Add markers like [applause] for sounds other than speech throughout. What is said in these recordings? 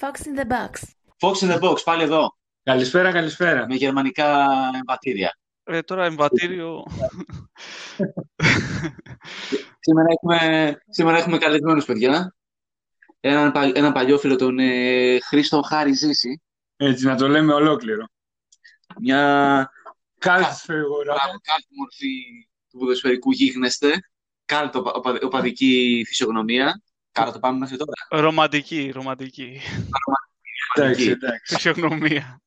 Fox in the Box. Fox in the Box, πάλι εδώ. Καλησπέρα, καλησπέρα. Με γερμανικά εμβατήρια. Ε, τώρα εμβατήριο... σήμερα, έχουμε, σήμερα έχουμε καλεσμένους, παιδιά. Έναν, ένα παλιό φίλο, τον ε, Χρήστο Χάρη Ζήση. Έτσι, να το λέμε ολόκληρο. Μια κάλτ φιγούρα. Κάλτ μορφή του ποδοσφαιρικού γίγνεσθε. Κάλτ οπαδική φυσιογνωμία. Κάρα το πάμε μέχρι τώρα. Ρομαντική, ρομαντική. Εντάξει, εντάξει. Φυσιογνωμία.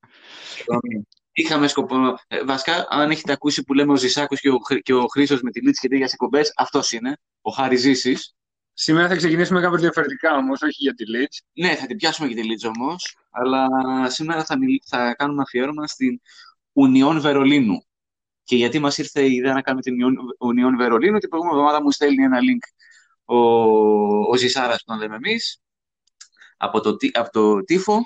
Είχαμε σκοπό. Ε, βασικά, αν έχετε ακούσει που λέμε ο Ζησάκος και ο, και ο Χρήσος με τη Λίτση και τέτοιες εκπομπές, αυτός είναι. Ο Χάρη Ζήσης. Σήμερα θα ξεκινήσουμε κάπως διαφορετικά όμως, όχι για τη Λίτς. Ναι, θα την πιάσουμε για τη Λίτς όμως. Αλλά σήμερα θα, θα κάνουμε αφιέρωμα στην Ουνιόν Βερολίνου. Και γιατί μας ήρθε η ιδέα να κάνουμε την Ουνιόν Βερολίνου, την προηγούμενη εβδομάδα μου στέλνει ένα link ο, ο Ζησάρας που τον λέμε εμείς, από το, από το τύφο.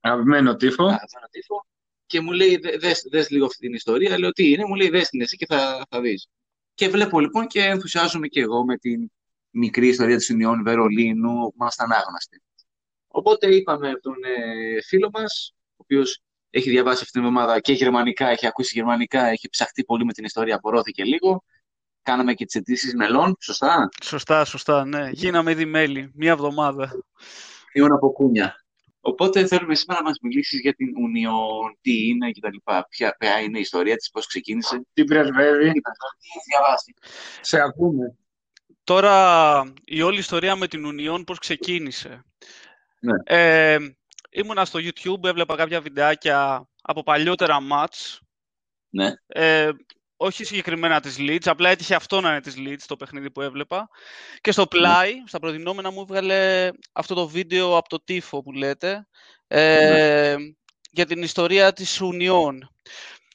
Αγαπημένο τύφο. Αγαπημένο τύφο. Και μου λέει, δες, δες λίγο αυτή την ιστορία. Λέω, τι είναι, μου λέει, δες την εσύ και θα, θα δεις. Και βλέπω λοιπόν και ενθουσιάζομαι και εγώ με την μικρή ιστορία της Ινιών Βερολίνου, που μας ήταν άγνωστη. Οπότε είπαμε τον ε, φίλο μας, ο οποίος έχει διαβάσει αυτήν την εβδομάδα και γερμανικά, έχει ακούσει γερμανικά, έχει ψαχτεί πολύ με την ιστορία, απορρώθηκε λίγο. Κάναμε και τις αιτήσεις μελών, σωστά; Σωστά, σωστά, ναι. Γίναμε ήδη μέλη, μία εβδομάδα. Ιωνα από κούνια. Οπότε θέλουμε σήμερα να μας μιλήσεις για την Union, τι είναι κτλ. Ποια, ποια είναι η ιστορία της, πώς ξεκίνησε; Τι πρεσβεύει; Τι διαβάσει. Σε ακούμε. Τώρα η όλη ιστορία με την Union πώς ξεκίνησε. Ναι. Ε, ήμουνα στο YouTube, έβλεπα κάποια βιντεάκια από παλιότερα μάτς. Ναι. Ε, όχι συγκεκριμένα της Leeds, απλά έτυχε αυτό να είναι της Leeds το παιχνίδι που έβλεπα. Και στο πλάι, στα προδεινόμενα μου έβγαλε αυτό το βίντεο από το τύφο που λέτε, ε, για την ιστορία της Union.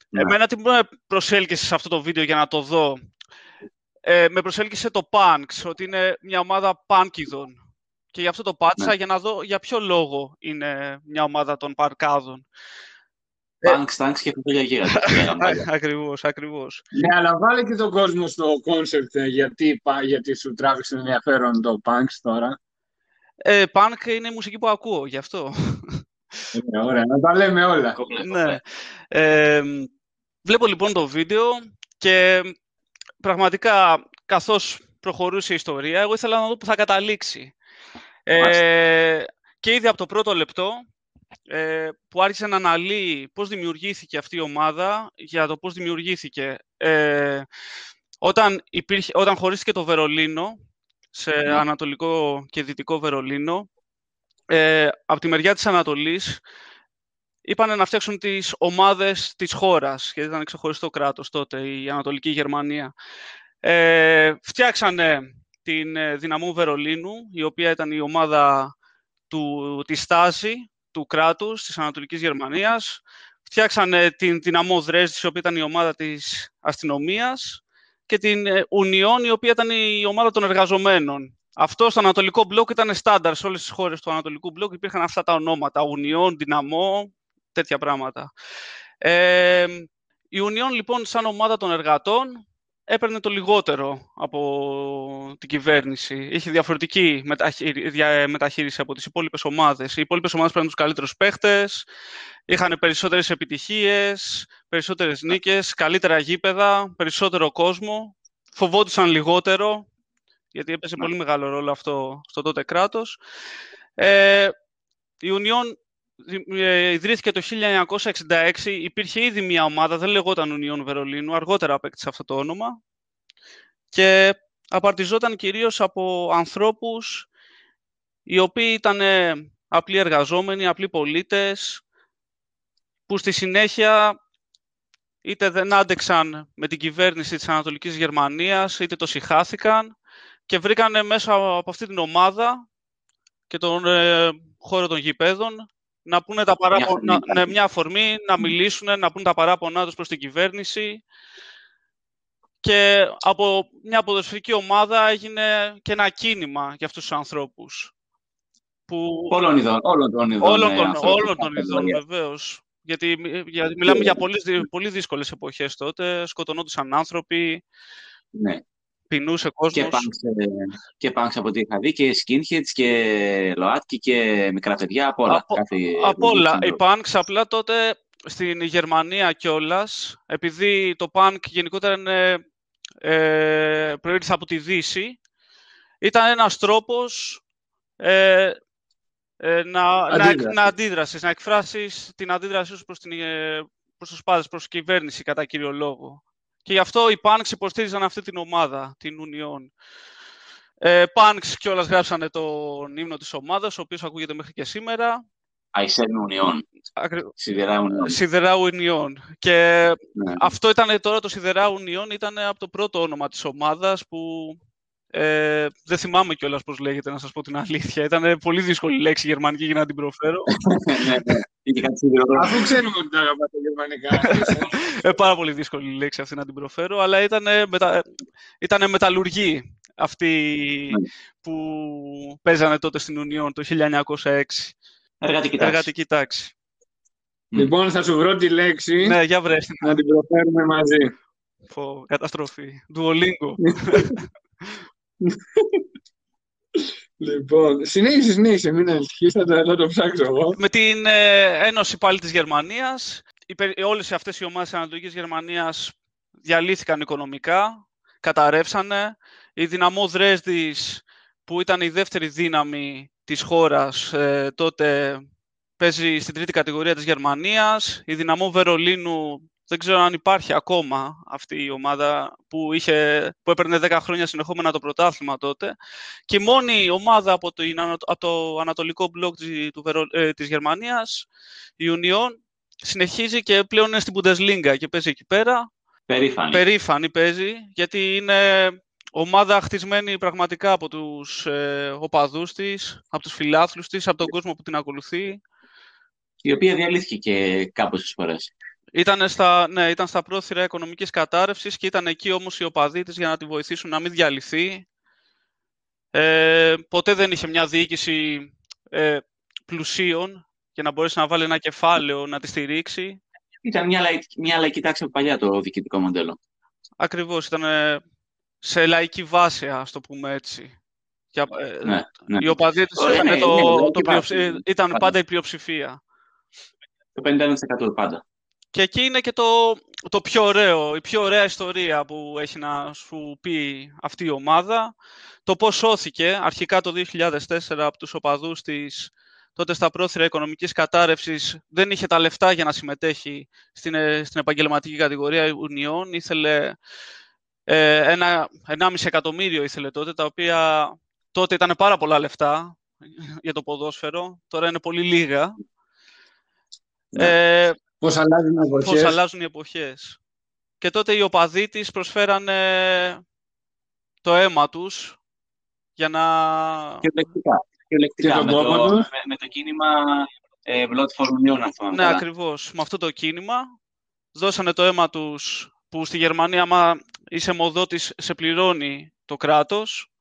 Ναι. Εμένα τι με προσέλκυσε σε αυτό το βίντεο για να το δω. Ε, με προσέλκυσε το Punks, ότι είναι μια ομάδα πάνκιδων. Και γι' αυτό το πάτησα Ναι. για να δω για ποιο λόγο είναι μια ομάδα των παρκάδων. Τάγκς, τάγκς και κουτούλια γίγαντα. λέγαμε παλιά. ακριβώς, ακριβώς. Ναι, αλλά βάλε και τον κόσμο στο κόνσεπτ γιατί, πα- γιατί σου τράβηξε ενδιαφέρον το punks τώρα. Ε, punk είναι η μουσική που ακούω, γι' αυτό. Ε, ωραία, να τα λέμε όλα. Κόκλε, ναι. κόκλε. Ε, βλέπω λοιπόν το βίντεο και πραγματικά καθώς προχωρούσε η ιστορία, εγώ ήθελα να δω που θα καταλήξει. Ε, και ήδη από το πρώτο λεπτό ε, που άρχισε να αναλύει πώς δημιουργήθηκε αυτή η ομάδα, για το πώς δημιουργήθηκε. Ε, όταν, υπήρχε, όταν χωρίστηκε το Βερολίνο, σε Ναι. Ανατολικό και Δυτικό Βερολίνο, ε, από τη μεριά της Ανατολής είπαν να φτιάξουν τις ομάδες της χώρας, γιατί ήταν ξεχωριστό κράτος τότε, η Ανατολική Γερμανία. Ε, φτιάξανε την ε, Δυναμό Βερολίνου, η οποία ήταν η ομάδα του, της Στάζη, του κράτους της Ανατολικής Γερμανίας. Φτιάξανε την Δυναμό Δρέσδης, η οποία ήταν η ομάδα της αστυνομίας και την ε, Ουνιόν, η οποία ήταν η ομάδα των εργαζομένων. Αυτό στο Ανατολικό Μπλοκ ήταν στάνταρ σε όλες τις χώρες του Ανατολικού Μπλοκ. Υπήρχαν αυτά τα ονόματα, Ουνιόν, Δυναμό, τέτοια πράγματα. Ε, η Ουνιόν, λοιπόν, σαν ομάδα των εργατών, έπαιρνε το λιγότερο από την κυβέρνηση. Είχε διαφορετική μεταχείρι- δια- μεταχείριση από τις υπόλοιπες ομάδες. Οι υπόλοιπες ομάδες παίρνουν τους καλύτερους παίχτες, είχαν περισσότερες επιτυχίες, περισσότερες νίκες, καλύτερα γήπεδα, περισσότερο κόσμο, φοβόντουσαν λιγότερο, γιατί έπαιζε Ναι. πολύ μεγάλο ρόλο αυτό στο τότε κράτος. Ε, η Union δη- ε, ιδρύθηκε το 1966, υπήρχε ήδη μια ομάδα, δεν λεγόταν Union Βερολίνου, αργότερα απέκτησε αυτό το όνομα. Και απαρτιζόταν κυρίως από ανθρώπους οι οποίοι ήταν ε, απλοί εργαζόμενοι, απλοί πολίτες, που στη συνέχεια είτε δεν άντεξαν με την κυβέρνηση της Ανατολικής Γερμανίας, είτε το συχάθηκαν και βρήκανε μέσα από αυτή την ομάδα και τον ε, χώρο των γηπέδων να πούνε τα παράπονα, αφορμή. ναι, μια αφορμή, να μιλήσουν, να πούνε τα παράπονά τους προς την κυβέρνηση και από μια ποδοσφαιρική ομάδα έγινε και ένα κίνημα για αυτούς τους ανθρώπους. Που... Όλων ειδών. Όλων των ειδών. Όλων ε, των, ανθρώπων. όλων των ειδών, βεβαίως. Γιατί, μι- γιατί μιλάμε για πολύ, δυ- πολύ δύσκολες εποχές τότε. Σκοτωνόντουσαν άνθρωποι, Ναι. Πεινούσε Και κόσμος. punks, ε, και punks από ό,τι είχα δει, και skinheads και ΛΟΑΤΚΙ και μικρά παιδιά, από όλα. Από- Κάθε Από όλα. εποχή, Οι punks απλά τότε στην Γερμανία κιόλας, επειδή το punk γενικότερα είναι, ε, προήλθε από τη Δύση, ήταν ένας τρόπος ε, ε, να, να, εκ- Αντίδρασης. να αντίδρασεις, να εκφράσεις την αντίδρασή σου προς, την, ε, προς τους πάντες, προς την κυβέρνηση κατά κύριο λόγο. Και γι' αυτό οι punks υποστήριζαν αυτή την ομάδα, την Union. Ε, punks κιόλας γράψανε τον ύμνο της ομάδας, ο οποίος ακούγεται μέχρι και σήμερα. Αϊσέν Union, Ακρι- Σιδερά Union. Σιδερά Union. Και Ναι. αυτό ήταν τώρα το Σιδερά Union, ήταν από το πρώτο όνομα της ομάδας που ε, δεν θυμάμαι κιόλας πώς λέγεται, να σας πω την αλήθεια. Ήταν πολύ δύσκολη λέξη γερμανική για να την προφέρω. [laughs] Ναι, ναι. Είχε κάτι σιδηροδρόμιο. Αφού ξέρουμε ότι τα αγαπάτε γερμανικά. ε, πάρα πολύ δύσκολη λέξη αυτή να την προφέρω, αλλά ήταν, μετα... ήτανε μεταλλουργοί αυτοί Ναι. που παίζανε τότε στην Union το 1906. Εργατική τάξη. Εργατική τάξη. λοιπόν, θα σου βρω τη λέξη ναι, για βρες την. να την προφέρουμε μαζί. Πω, καταστροφή. Duolingo. [laughs] [laughs] Λοιπόν, συνέχισε, συνέχισε, μην ανησυχείς, θα, το- θα το ψάξω εγώ. με την ε, Ένωση πάλι της Γερμανίας, οι, περι- όλες αυτές οι ομάδες της Ανατολικής Γερμανίας διαλύθηκαν οικονομικά, καταρρεύσανε. Η Δυναμό Δρέσδης, που ήταν η δεύτερη δύναμη της χώρας, ε, τότε παίζει στην τρίτη κατηγορία της Γερμανίας. Η Δυναμό Βερολίνου, δεν ξέρω αν υπάρχει ακόμα αυτή η ομάδα που, είχε, που έπαιρνε 10 χρόνια συνεχόμενα το πρωτάθλημα τότε. Και η μόνη ομάδα από το, από το ανατολικό μπλοκ της, του, Βερο- ε, της Γερμανίας, η Union, συνεχίζει και πλέον είναι στην Bundesliga και παίζει εκεί πέρα. Περήφανη. Περήφανη παίζει, γιατί είναι ομάδα χτισμένη πραγματικά από τους ε, οπαδούς της, από τους φιλάθλους της, από τον κόσμο που την ακολουθεί. Η οποία διαλύθηκε και κάποιες φορές. Ήταν στα, ναι, ήταν στα πρόθυρα οικονομικής κατάρρευσης και ήταν εκεί όμως οι οπαδοί της για να τη βοηθήσουν να μην διαλυθεί. Ε, ποτέ δεν είχε μια διοίκηση ε, πλουσίων για να μπορέσει να βάλει ένα κεφάλαιο να τη στηρίξει. Ήταν μια, λαϊκ- μια λαϊκή τάξη από παλιά το διοικητικό μοντέλο. Ακριβώς, ήταν ε, σε λαϊκή βάση, ας το πούμε έτσι. Για, ε, Ναι, ναι. Οι οπαδοί της Ωραία, ήταν, ναι, το, ναι, το λαϊκή πλειοψη- βάση, ε, ήταν πάντα. πάντα η πλειοψηφία. Το 51% πάντα. Και εκεί είναι και το, το πιο ωραίο, η πιο ωραία ιστορία που έχει να σου πει αυτή η ομάδα. Το πώς σώθηκε αρχικά το 2004 από τους οπαδούς της, τότε στα πρόθυρα οικονομικής κατάρρευσης, δεν είχε τα λεφτά για να συμμετέχει στην, ε, στην επαγγελματική κατηγορία Union. Ήθελε ε, ένα, 1,5 εκατομμύριο ήθελε τότε, τα οποία τότε ήταν πάρα πολλά λεφτά για το ποδόσφαιρο. Τώρα είναι πολύ λίγα. Ναι. Ε, Πώς αλλάζουν οι πώς εποχές. αλλάζουν οι εποχές. Και τότε οι οπαδοί της προσφέρανε το αίμα τους για να... Κυριολεκτικά. Κυριολεκτικά. Και τον με, το, κόπο τους. με, με το κίνημα ε, Blood for Union, αν θυμάμαι Ναι, καλά. ακριβώς. Με αυτό το κίνημα δώσανε το αίμα τους που στη Γερμανία, άμα είσαι μοδότης, σε πληρώνει το κράτος.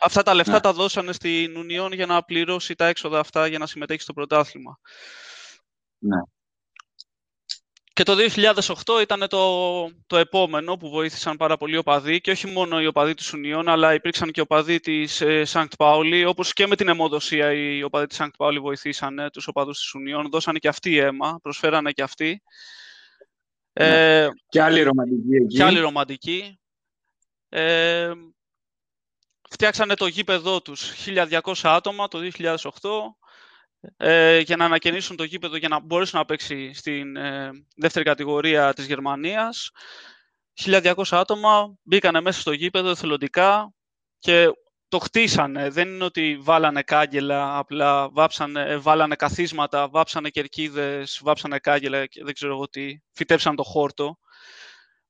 Αυτά τα λεφτά Ναι. τα δώσανε στην Union για να πληρώσει τα έξοδα αυτά για να συμμετέχει στο πρωτάθλημα. Ναι. Και το 2008 ήταν το, το επόμενο που βοήθησαν πάρα πολλοί οπαδοί και όχι μόνο οι οπαδοί της Union, αλλά υπήρξαν και οπαδοί της ε, Sankt Pauli, όπως και με την αιμοδοσία οι οπαδοί της Sankt Pauli βοηθήσαν τους οπαδούς της Union, δώσανε και αυτοί αίμα, προσφέρανε και αυτοί. Ε, Και άλλη ρομαντική εκεί. και άλλη ρομαντική. Ε, φτιάξανε το γήπεδό τους 1200 άτομα το 2008 ε, για να ανακαινήσουν το γήπεδο για να μπορέσουν να παίξει στην ε, δεύτερη κατηγορία της Γερμανίας. 1200 άτομα μπήκανε μέσα στο γήπεδο εθελοντικά και το χτίσανε. Δεν είναι ότι βάλανε κάγκελα, απλά βάψανε, ε, βάλανε καθίσματα, βάψανε κερκίδες, βάψανε κάγκελα και δεν ξέρω εγώ τι, φυτέψαν το χόρτο.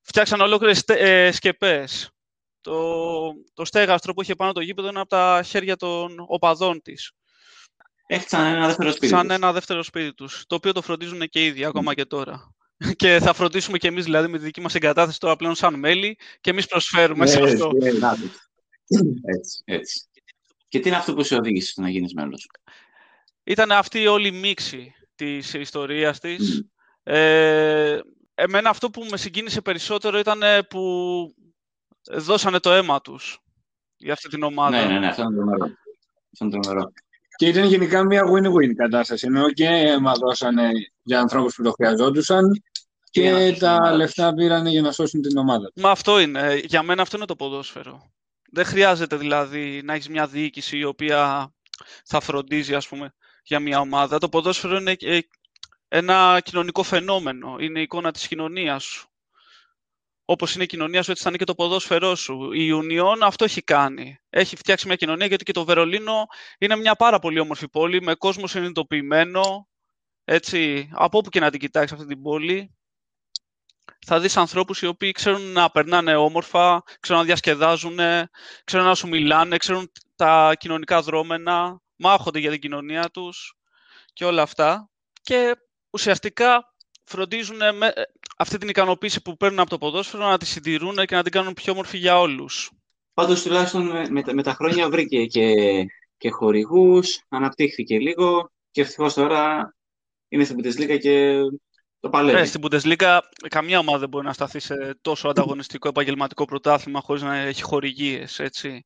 Φτιάξαν ολόκληρες ε, σκεπές. Το, το στέγαστρο που είχε πάνω το γήπεδο είναι από τα χέρια των οπαδών της. Έφτιαξαν ένα δεύτερο σπίτι. Σαν τους. ένα δεύτερο σπίτι τους, το οποίο το φροντίζουν και ήδη, ακόμα και τώρα. Και θα φροντίσουμε και εμείς, δηλαδή, με τη δική μας εγκατάθεση τώρα πλέον σαν μέλη και εμείς προσφέρουμε σε Ναι, αυτό. ναι. Να το. Έτσι, έτσι. Και τι είναι αυτό που σε οδήγησε στο να γίνεις μέλος; Ήταν αυτή όλη η μίξη της ιστορίας της. Μμμ. Ε, εμένα αυτό που με συγκίνησε περισσότερο ήταν ε, που δώσανε το αίμα τους για αυτή την ομάδα. Ναι, ναι, ναι, αυτό είναι τρομερό. Αυτό είναι τρομερό. Και ήταν γενικά μια win-win κατάσταση. Ενώ και αίμα δώσανε για ανθρώπους που το χρειαζόντουσαν Και για να και σώσουν την τα ομάδα λεφτά πήραν για να σώσουν την ομάδα. Μα αυτό είναι. Για μένα αυτό είναι το ποδόσφαιρο. Δεν χρειάζεται δηλαδή να έχεις μια διοίκηση η οποία θα φροντίζει, ας πούμε, για μια ομάδα. Το ποδόσφαιρο είναι ε, ένα κοινωνικό φαινόμενο. Είναι η εικόνα της κοινωνίας σου. Όπως είναι η κοινωνία σου, έτσι θα είναι και το ποδόσφαιρό σου. Η Union αυτό έχει κάνει. Έχει φτιάξει μια κοινωνία, γιατί και το Βερολίνο είναι μια πάρα πολύ όμορφη πόλη, με κόσμο συνειδητοποιημένο. Έτσι, από όπου και να την κοιτάξεις αυτή την πόλη, θα δεις ανθρώπους οι οποίοι ξέρουν να περνάνε όμορφα, ξέρουν να διασκεδάζουν, ξέρουν να σου μιλάνε, ξέρουν τα κοινωνικά δρόμενα, μάχονται για την κοινωνία τους και όλα αυτά. Και ουσιαστικά φροντίζουν με αυτή την ικανοποίηση που παίρνουν από το ποδόσφαιρο να τη συντηρούν και να την κάνουν πιο όμορφη για όλους. Πάντως τουλάχιστον με, με, τα- με τα χρόνια βρήκε και, και χορηγούς, αναπτύχθηκε λίγο και ευτυχώς τώρα είναι στην Bundesliga και το παλεύει. Ε, στην Bundesliga καμία ομάδα δεν μπορεί να σταθεί σε τόσο ανταγωνιστικό επαγγελματικό πρωτάθλημα χωρίς να έχει χορηγίες, έτσι.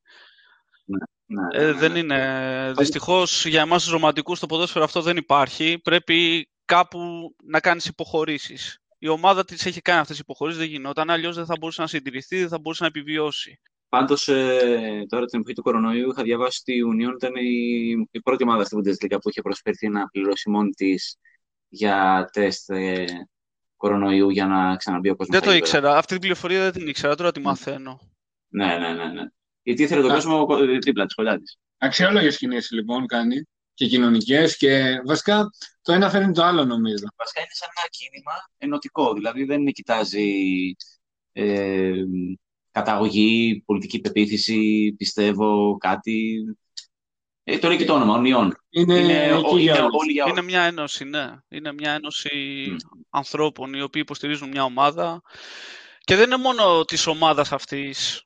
Ναι, ναι, Ε, ναι, δεν ναι. είναι. Δυστυχώς για εμάς τους ρομαντικούς το ποδόσφαιρο αυτό δεν υπάρχει. Πρέπει κάπου να κάνεις υποχωρήσεις. Η ομάδα της έχει κάνει αυτές τις υποχωρήσεις, δεν γινόταν, αλλιώς δεν θα μπορούσε να συντηρηθεί, δεν θα μπορούσε να επιβιώσει. Πάντως, ε, τώρα την εποχή του κορονοϊού είχα διαβάσει ότι η Union ήταν η, η πρώτη ομάδα στην Bundesliga που είχε προσφερθεί να πληρώσει μόνη της για τεστ ε, κορονοϊού για να ξαναμπεί ο κόσμος Δεν στα το γήπεδα. ήξερα. Αυτή την πληροφορία δεν την ήξερα, τώρα τη μαθαίνω. Ναι, ναι, ναι, ναι. Γιατί ήθελε τον Α. κόσμο ε, δίπλα της, κοντά της. Αξιόλογες κινήσεις λοιπόν κάνει και κοινωνικές και βασικά το ένα φέρνει το άλλο νομίζω. Βασικά είναι σαν ένα κίνημα ενωτικό. Δηλαδή δεν κοιτάζει ε, καταγωγή, πολιτική πεποίθηση, πιστεύω κάτι. Ε, το λέει και το όνομα, ονειών. Είναι, Είναι, εκεί ο- για είναι όλους. όλοι για Είναι όλους. μια ένωση, ναι. Είναι μια ένωση Μμ. ανθρώπων οι οποίοι υποστηρίζουν μια ομάδα. Και δεν είναι μόνο της ομάδας αυτής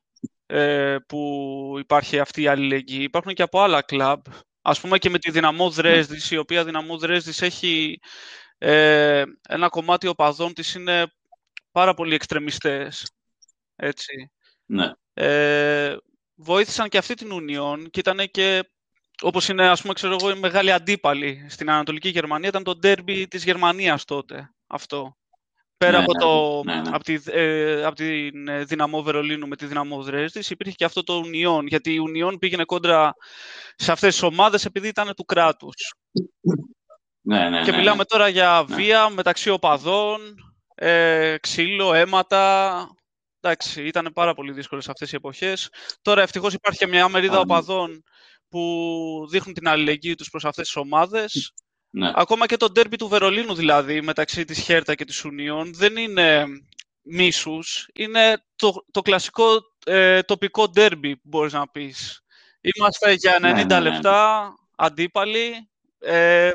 ε, που υπάρχει αυτή η αλληλεγγύη. Υπάρχουν και από άλλα κλαμπ. Ας πούμε και με τη Δυναμό Δρέσδης, η οποία Δυναμό Δρέσδης έχει ε, ένα κομμάτι οπαδών της είναι πάρα πολύ εξτρεμιστές. Έτσι. Ναι. Ε, βοήθησαν και αυτή την Union και ήταν και όπως είναι, ας πούμε, ξέρω εγώ, οι μεγάλοι αντίπαλοι στην Ανατολική Γερμανία, ήταν το ντέρμπι της Γερμανίας τότε, αυτό. Πέρα Ναι, από, ναι, το, ναι, ναι. από, τη, ε, από την ε, Δυναμό Βερολίνου με τη Δυναμό Δρέσδης, υπήρχε και αυτό το Union, γιατί η Union πήγαινε κόντρα σε αυτές τις ομάδες επειδή ήταν του κράτους. Ναι, ναι, Και ναι, μιλάμε τώρα για Ναι. βία μεταξύ οπαδών, ε, ξύλο, αίματα. Εντάξει, ήταν πάρα πολύ δύσκολες αυτές οι εποχές. Τώρα ευτυχώς υπάρχει και μια μερίδα Α, ναι. οπαδών που δείχνουν την αλληλεγγύη τους προς αυτές τις ομάδες. Ναι. Ακόμα και το ντέρμπι του Βερολίνου δηλαδή, μεταξύ της Χέρτα και της Ουνίων, δεν είναι μίσους. Είναι το, το κλασικό ε, τοπικό ντέρμπι που μπορείς να πεις. Είμαστε για 90 Ναι, ναι, ναι. λεπτά αντίπαλοι. Ε,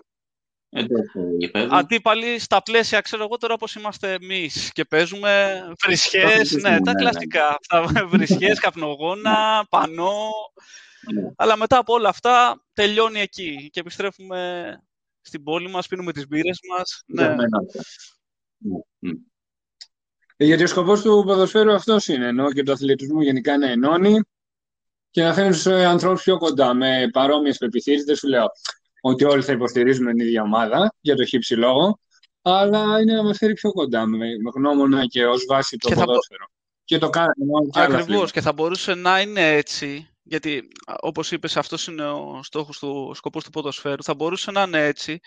Εντός του γηπέδου. αντίπαλοι στα πλαίσια, ξέρω εγώ τώρα πώς είμαστε εμείς και παίζουμε βρισχές, αθλητισμό, ναι, τα ναι, ναι. κλασικά, αυτά, βρισχές, καπνογόνα, πανό, Ναι. αλλά μετά από όλα αυτά τελειώνει εκεί και επιστρέφουμε στην πόλη μας, πίνουμε τις μπύρες μας, ναι. Δεδομένα αυτά. Ναι, ναι. Ε, Γιατί ο σκοπός του ποδοσφαίρου αυτός είναι, ενώ και του αθλητισμού γενικά να ενώνει και να φέρνει τους ε, ανθρώπους πιο κοντά με παρόμοιες πεπιθήσεις. Δεν σου λέω ότι όλοι θα υποστηρίζουμε την ίδια ομάδα για το χύψη λόγο, αλλά είναι να μας φέρει πιο κοντά με, με γνώμονα και ως βάση το Και θα μπο- ποδόσφαιρο. Και το κάνει ενώ και άλλα Ακριβώς αθλήματα. και θα μπορούσε να είναι έτσι, γιατί α, όπως είπες αυτός είναι ο στόχος του, ο σκοπός του ποδοσφαίρου, θα μπορούσε να είναι έτσι,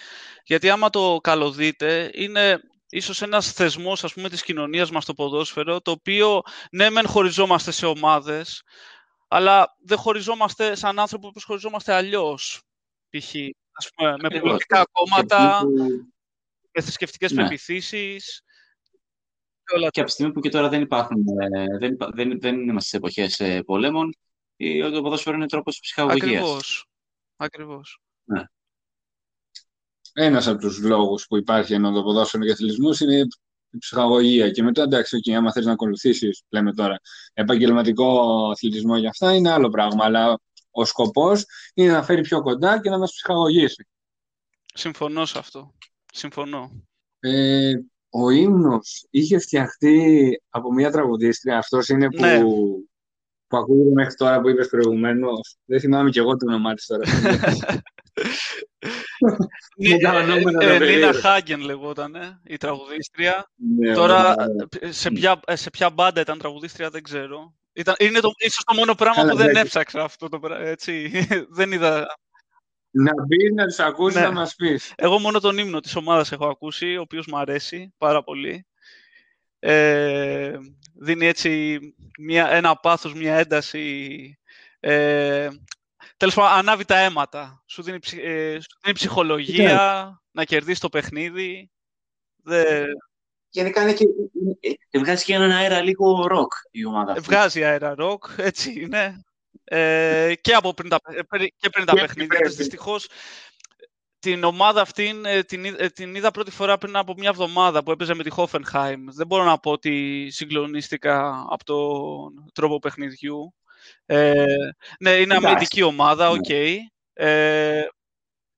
γιατί άμα το καλοδείτε είναι ίσως ένας θεσμός ας πούμε της κοινωνίας μας το ποδόσφαιρο, το οποίο ναι μεν χωριζόμαστε σε ομάδες, αλλά δεν χωριζόμαστε σαν άνθρωποι όπως χωριζόμαστε αλλιώς, π.χ. ας πούμε, με Ακριβώς. πολιτικά Και κόμματα, από τη στιγμή που- με θρησκευτικές Ναι. πεπιθήσεις και όλα Και από τη στιγμή που και τώρα δεν υπάρχουν, ε, δεν, υπά- δεν, δεν είμαστε σε εποχές ε, πολέμων, η- το ποδόσφαιρο είναι τρόπος ψυχαγωγίας. Ακριβώς. Ακριβώς. Ένας από τους λόγους που υπάρχει ενώ το ποδόσφαιρο και αθλητισμούς είναι η ψυχαγωγία. Και μετά, εντάξει, okay, άμα θες να ακολουθήσεις, λέμε τώρα, επαγγελματικό αθλητισμό για αυτά, είναι άλλο πράγμα. Αλλά ο σκοπός είναι να φέρει πιο κοντά και να μας ψυχαγωγήσει. Συμφωνώ σε αυτό. Συμφωνώ. Ε, ο ύμνος είχε φτιαχτεί από μια τραγουδίστρια. Αυτός είναι που Ναι. Που ακούγεται μέχρι τώρα που είπες προηγουμένως. Δεν θυμάμαι κι εγώ το όνομά της τώρα. [laughs] Νίνα Χάγκεν λεγόταν, η τραγουδίστρια. Ναι, Τώρα, ωραία. σε ποια, σε ποια μπάντα ήταν τραγουδίστρια δεν ξέρω. Ήταν, είναι το, ίσως το μόνο πράγμα Καλά, που δεν εντάξει. έψαξα αυτό το πράγμα, έτσι. [laughs] δεν είδα. Να μπει, να τους ακούσει, Ναι. να μας πεις. Εγώ μόνο τον ύμνο της ομάδας έχω ακούσει, ο οποίος μου αρέσει πάρα πολύ. Ε, δίνει έτσι μια, ένα πάθος, μια ένταση. Ε, τέλος πάντων, ανάβει τα αίματα. Σου δίνει, ψυχ- ε, σου δίνει ψυχολογία, να κερδίσεις το παιχνίδι. Δε, Γενικά είναι και, ε, βγάζει και έναν αέρα λίγο ροκ η ομάδα αυτή. βγάζει αέρα ροκ, έτσι είναι. Ε, και, από πριν τα, ε, περι- και πριν τα Και παιχνίδια πρέπει. της. Δυστυχώς, την ομάδα αυτή ε, την, είδ- ε, την είδα πρώτη φορά πριν από μια εβδομάδα που έπαιζε με τη Hoffenheim. Δεν μπορώ να πω ότι συγκλονίστηκα από τον τρόπο παιχνιδιού. Ε, ναι, είναι Εντάξει. αμυντική ομάδα, οκ. Ε,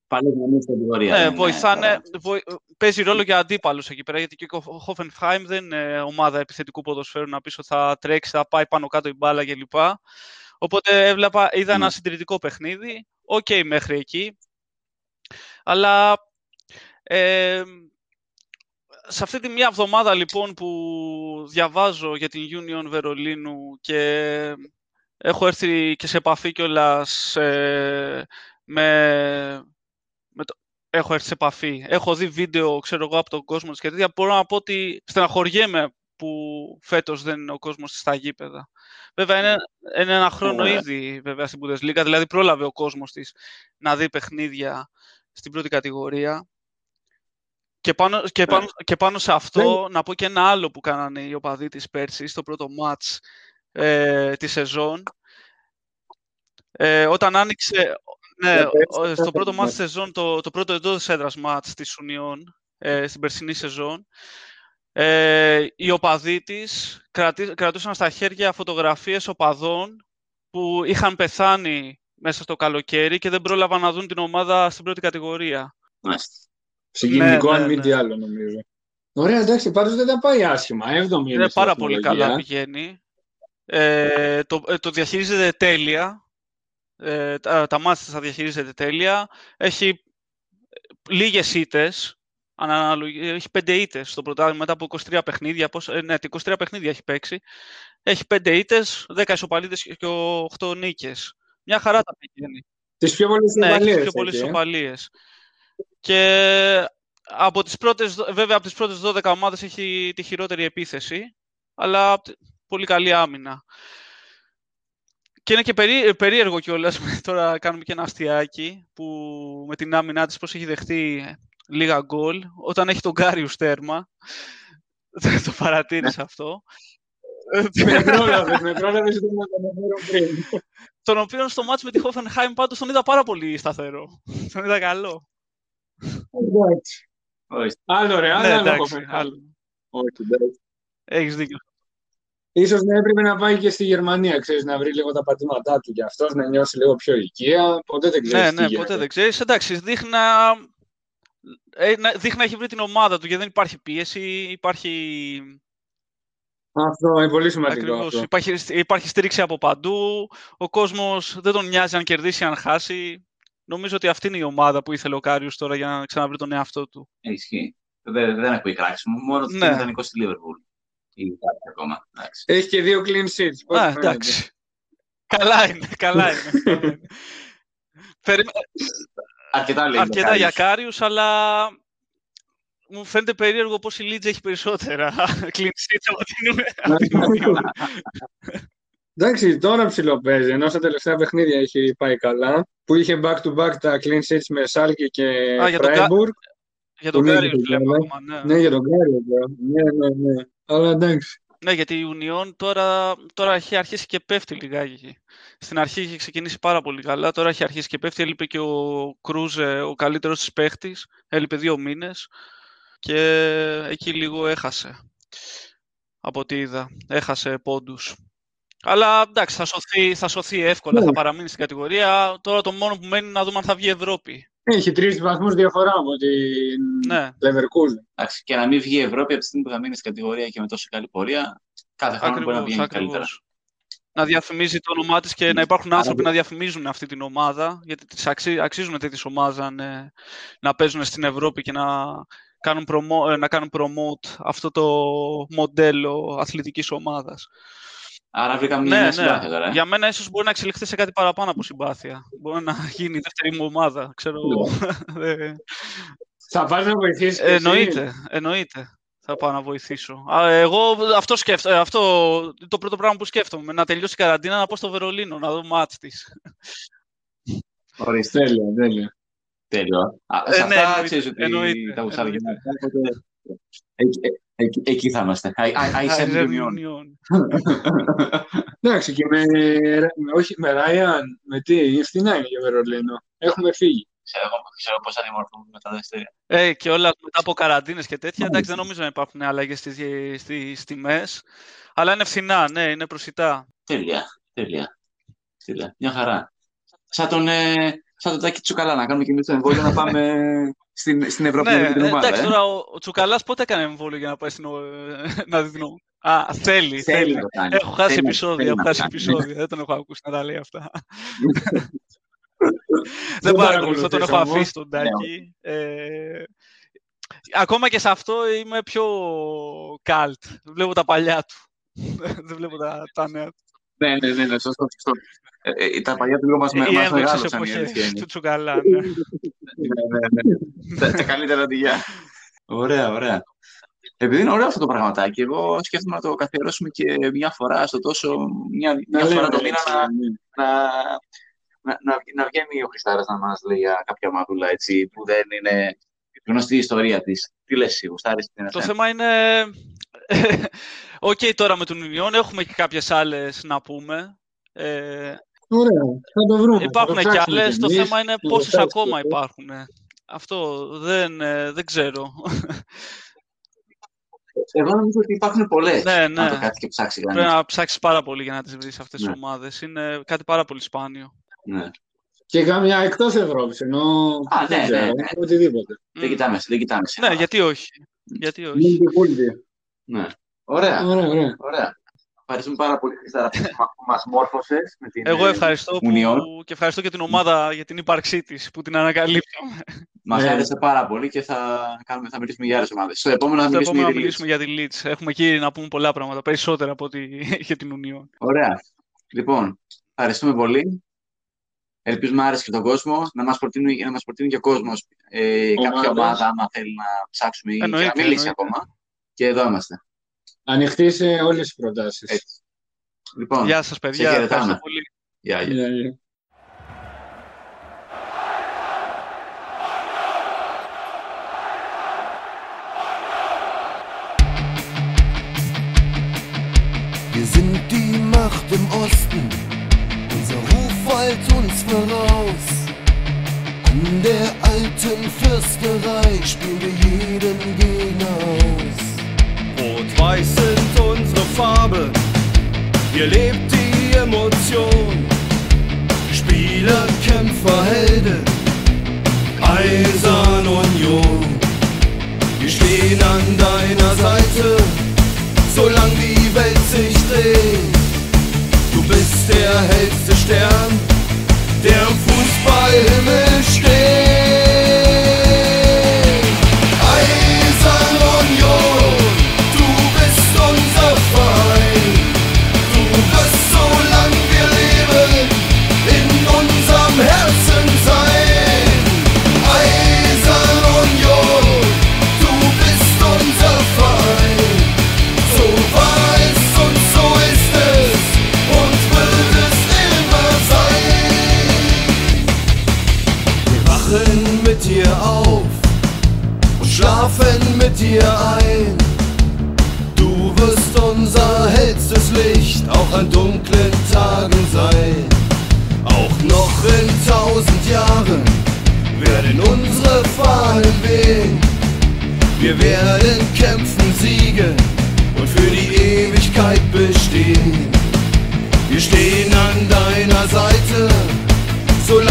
Πάλι να μην στην κατηγορία. ναι, ναι, βοηθάνε, τώρα. βοη- παίζει ρόλο για αντίπαλους εκεί πέρα, γιατί και η Hoffenheim δεν είναι ομάδα επιθετικού ποδοσφαίρου να πεις ότι θα τρέξει, θα πάει πάνω κάτω η μπάλα κλπ. Οπότε έβλεπα, είδα ένα Ναι. συντηρητικό παιχνίδι, οκ μέχρι εκεί, αλλά ε, σε αυτή τη μία εβδομάδα λοιπόν που διαβάζω για την Union Βερολίνου και έχω έρθει και σε επαφή κιόλας ε, με, με το, έχω έρθει σε επαφή. Έχω δει βίντεο, ξέρω εγώ, από τον κόσμο της και τέτοια. Μπορώ να πω ότι στεναχωριέμαι που φέτος δεν είναι ο κόσμος στα γήπεδα. Βέβαια, είναι, είναι ένα χρόνο Ωραία. ήδη βέβαια στην Bundesliga, δηλαδή πρόλαβε ο κόσμος της να δει παιχνίδια στην πρώτη κατηγορία. Και πάνω, και πάνω, και πάνω σε αυτό, να πω και ένα άλλο που κάνανε οι οπαδοί της πέρσι, στο πρώτο μάτς ε, τη σεζόν. Ε, όταν άνοιξε, ναι, Για πες, ο- στο πες, πρώτο ναι. μάτς της σεζόν, το, το πρώτο εντός έδρας μάτς της Union, ε, στην περσινή σεζόν, ε, οι οπαδοί της κρατή- κρατούσαν στα χέρια φωτογραφίες οπαδών που είχαν πεθάνει μέσα στο καλοκαίρι και δεν πρόλαβαν να δουν την ομάδα στην πρώτη κατηγορία. Μάλιστα. Συγκινητικό, Ναι, αν ναι, μη ναι. τι άλλο, νομίζω. Ωραία, εντάξει, πάντως δεν τα πάει άσχημα. Έβδομη είναι Είναι στη πάρα πολύ καλά βαθμολογία. πηγαίνει. Ε, το, ε, το διαχειρίζεται τέλεια. Ε, τα, τα μάτια της τα διαχειρίζεται τέλεια. Έχει λίγες ήττες. αναλογι- Έχει πέντε ήττες στο πρωτάθλημα μετά από 23 παιχνίδια. Πώς, ε, ναι, 23 παιχνίδια έχει παίξει. Έχει πέντε ήττες, 10 ισοπαλίδες και 8 νίκες. Μια χαρά τα πηγαίνει. Τις πιο πολλές Ναι, έχεις ισοπαλίες πιο πολλές έχει, ε. ισοπαλίες. Και από τις πρώτες, δο- βέβαια από τις πρώτες 12 ομάδες έχει τη χειρότερη επίθεση, αλλά απ' τη- πολύ καλή άμυνα. Και είναι και περί, περίεργο κιόλας, [laughs] τώρα κάνουμε και ένα αστιάκι, που με την άμυνά της πώς έχει δεχτεί λίγα γκολ, όταν έχει τον Κάριου τέρμα. [laughs] το παρατήρησα αυτό. [laughs] Με πρόλαβες, με πρόλαβες ότι να το αναφέρω πριν. τον οποίο στο μάτς με τη Hoffenheim πάντως τον είδα πάρα πολύ σταθερό. τον είδα καλό. Εντάξει. Όχι. Άλλο ρε, άλλο, ναι, άλλο εντάξει, έχω άλλο. Όχι, εντάξει. Έχεις δίκιο. Ίσως να έπρεπε να πάει και στη Γερμανία, ξέρεις, να βρει λίγο τα πατήματά του και αυτός, να νιώσει λίγο πιο οικία. Ποτέ δεν ξέρεις Ναι, τι ναι, γίνεται. ποτέ δεν ξέρεις. Εντάξει, δείχνει να... ε, να- δείχνει να έχει βρει την ομάδα του γιατί δεν υπάρχει πίεση, υπάρχει, Αυτό είναι πολύ σημαντικό. ακριβώς, Αυτό. υπάρχει, υπάρχει στήριξη από παντού, ο κόσμος δεν τον νοιάζει αν κερδίσει, αν χάσει. Νομίζω ότι αυτή είναι η ομάδα που ήθελε ο Κάριους τώρα για να ξαναβρεί τον εαυτό του. Ισχύει. Δεν, δεν ακούει κράξιμο. Μόνο ότι Ναι. είναι ιδανικός στη Λίβερπουλ. Ή κάτι ακόμα. Εντάξει. Έχει και δύο clean sheets. πώς Α, φαίνεται. εντάξει. καλά είναι, καλά είναι. καλά είναι. Περίμενα- Αρκετά λέει. αρκετά για Κάριους, αλλά μου φαίνεται περίεργο πως η Leeds έχει περισσότερα clean sheets από την, από την Union. Εντάξει, τώρα ψιλοπαίζει, ενώ στα τελευταία παιχνίδια έχει πάει καλά. Που είχε back-to-back τα clean sheets με Σάλκη και Α, για τον Κα- Freiburg. Για τον Που λέγεται Κάριους βλέπω βέβαια. ακόμα, ναι. Ναι, για τον Κάριο. Ναι, ναι, ναι. Αλλά εντάξει. Ναι, γιατί η Union τώρα, τώρα έχει αρχίσει και πέφτει λιγάκι. Στην αρχή είχε ξεκινήσει πάρα πολύ καλά, τώρα έχει αρχίσει και πέφτει. Έλειπε και ο Κρούζε, ο καλύτερός της παίχτης. Έλειπε δύο μήνες και εκεί λίγο έχασε. Από ό,τι είδα. Έχασε πόντους. Αλλά εντάξει, θα σωθεί, θα σωθεί εύκολα, Ναι. θα παραμείνει στην κατηγορία. Τώρα το μόνο που μένει είναι να δούμε αν θα βγει Ευρώπη. Έχει τρεις βαθμούς διαφορά από την Ναι, Leverkusen. Εντάξει, και να μην βγει η Ευρώπη από τη στιγμή που θα μείνει στην κατηγορία και με τόσο καλή πορεία, κάθε χρόνο μπορεί να ακριβώς, βγαίνει καλύτερα. ακριβώς. να διαφημίζει το όνομά της και να υπάρχουν άνθρωποι να διαφημίζουν αυτή την ομάδα, γιατί τις αξί, αξίζουν τέτοιες ομάδες να, να παίζουν στην Ευρώπη και να κάνουν, προμο, να κάνουν promote αυτό το μοντέλο αθλητικής ομάδας. Άρα βρήκαμε μια ναι, συμπάθεια ναι. τώρα. Για μένα ίσως μπορεί να εξελιχθεί σε κάτι παραπάνω από συμπάθεια. Μπορεί να γίνει η δεύτερη μου ομάδα, ξέρω ναι. [laughs] Θα πας να βοηθήσεις Εννοείται, εννοείται. Θα πάω να βοηθήσω. εγώ αυτό σκέφτομαι, αυτό το πρώτο πράγμα που σκέφτομαι, να τελειώσει η καραντίνα, να πάω στο Βερολίνο, να δω μάτς της. Ορίστε, τέλεια, τέλεια. Τέλειο. Ε, σε ναι, αυτά ξέρεις ότι τα γουσάρια Εκεί θα είμαστε. I Union. [laughs] Εντάξει, και με, όχι, με Ράιαν, με τι, ευθυνά είναι για Βερολίνο. Έχουμε φύγει. Ξέρω, ξέρω πώς θα δημορφωθούν μετά τα δεύτερα. Ε, και όλα μετά από καραντίνες και τέτοια, εντάξει, δεν νομίζω να υπάρχουν αλλαγές στις, στις τιμές, αλλά είναι φθηνά, ναι, είναι προσιτά. Τέλεια, τέλεια. τέλεια. Μια χαρά. Σαν τον, ε, σαν τον Τάκη Τσουκαλά, να κάνουμε και εμείς το εμβόλιο να πάμε στην, στην Ευρώπη ναι, την ομάδα. Εντάξει, ε. τώρα ο, ο Τσουκαλάς πότε έκανε εμβόλιο για να πάει στην, να δει την Α, θέλει, θέλει. Έχω χάσει επεισόδια, έχω χάσει επεισόδια. Δεν τον έχω ακούσει να τα λέει αυτά. [laughs] Δεν παρακολουθώ, τον έχω αφήσει τον Τάκη. Ναι, ε, ακόμα και σε αυτό είμαι πιο καλτ. Βλέπω τα παλιά του. [laughs] Δεν βλέπω τα, τα νέα του. Ναι, ναι, ναι, ναι, σωστό, σωστό. Ε, ε, τα παλιά του λίγο μας, μας μεγάλωσαν. Οι του Τσουκαλά, ναι. ναι, ναι, ναι. Τα καλύτερα αντιγιά. Ωραία, ωραία. Επειδή είναι ωραίο αυτό το πραγματάκι, εγώ σκέφτομαι να το καθιερώσουμε και μια φορά στο τόσο, μια, μια φορά το μήνα να, να, να, να βγαίνει ο Χριστάρας να μας λέει για κάποια μαδούλα έτσι, που δεν είναι γνωστή η ιστορία της. Τι λες εσύ, Χριστάρης, τι είναι Το θέμα είναι... [laughs] Οκ, okay, τώρα με τον Ιουνιόν έχουμε και κάποιες άλλες να πούμε. Ε, Ωραία, θα το βρούμε. Υπάρχουν και άλλες, το θέμα είναι πόσες ακόμα υπάρχουν. Αυτό δεν, ε, δεν ξέρω. Εγώ νομίζω ότι υπάρχουν πολλές. Ναι, ναι. Αν το κάτι και ψάξεις Πρέπει να ψάξεις πάρα πολύ για να τις βρεις αυτές τι ναι. ομάδες. Είναι κάτι πάρα πολύ σπάνιο. Ναι. Και καμιά εκτός Ευρώπης, ενώ. Α, ναι, ναι, ναι. Οτιδήποτε. Δεν κοιτάμε, δεν κοιτάμε. Ναι, γιατί όχι. Γιατί όχι. Ναι. Ωραία. Ωραία, ωραία. ωραία. Ευχαριστούμε πάρα πολύ, Χριστάρα, που μας μόρφωσες με την Εγώ ευχαριστώ που... και ευχαριστώ και την ομάδα για την ύπαρξή της, που την ανακαλύπτουμε. Μας ναι. άρεσε πάρα πολύ και θα, κάνουμε, θα μιλήσουμε για άλλες ομάδες. Στο επόμενο θα μιλήσουμε, επόμενο, μιλήσουμε για τη Leeds. Έχουμε εκεί να πούμε πολλά πράγματα, περισσότερα από ότι [laughs] για την Union. Ωραία. Λοιπόν, ευχαριστούμε πολύ. Ελπίζουμε άρεσε και τον κόσμο. Να μας προτείνει, να μας προτείνει και ο κόσμος ε, κάποια ομάδα, άμα θέλει να ψάξουμε ή να μιλήσει εννοείται. ακόμα. Και εδώ είμαστε. Ανοιχτή σε όλε τι προτάσει. Λοιπόν, Γεια σα, παιδιά. Ευχαριστώ πολύ. Γεια, γεια. Wir sind die Macht im Osten, unser Ruf eilt uns voraus. An der alten Fürsterei spielen wir jeden Gegner aus. Rot-Weiß sind unsere Farbe, hier lebt die Emotion. Spieler, Kämpfer, Helden, Eisern Union. Wir stehen an deiner Seite, solange die Welt sich dreht. Du bist der hellste Stern, der im Fußballhimmel steht.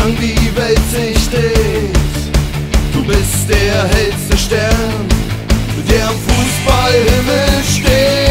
Solange die Welt sich dreht. Du bist der hellste Stern, der am Fußballhimmel steht.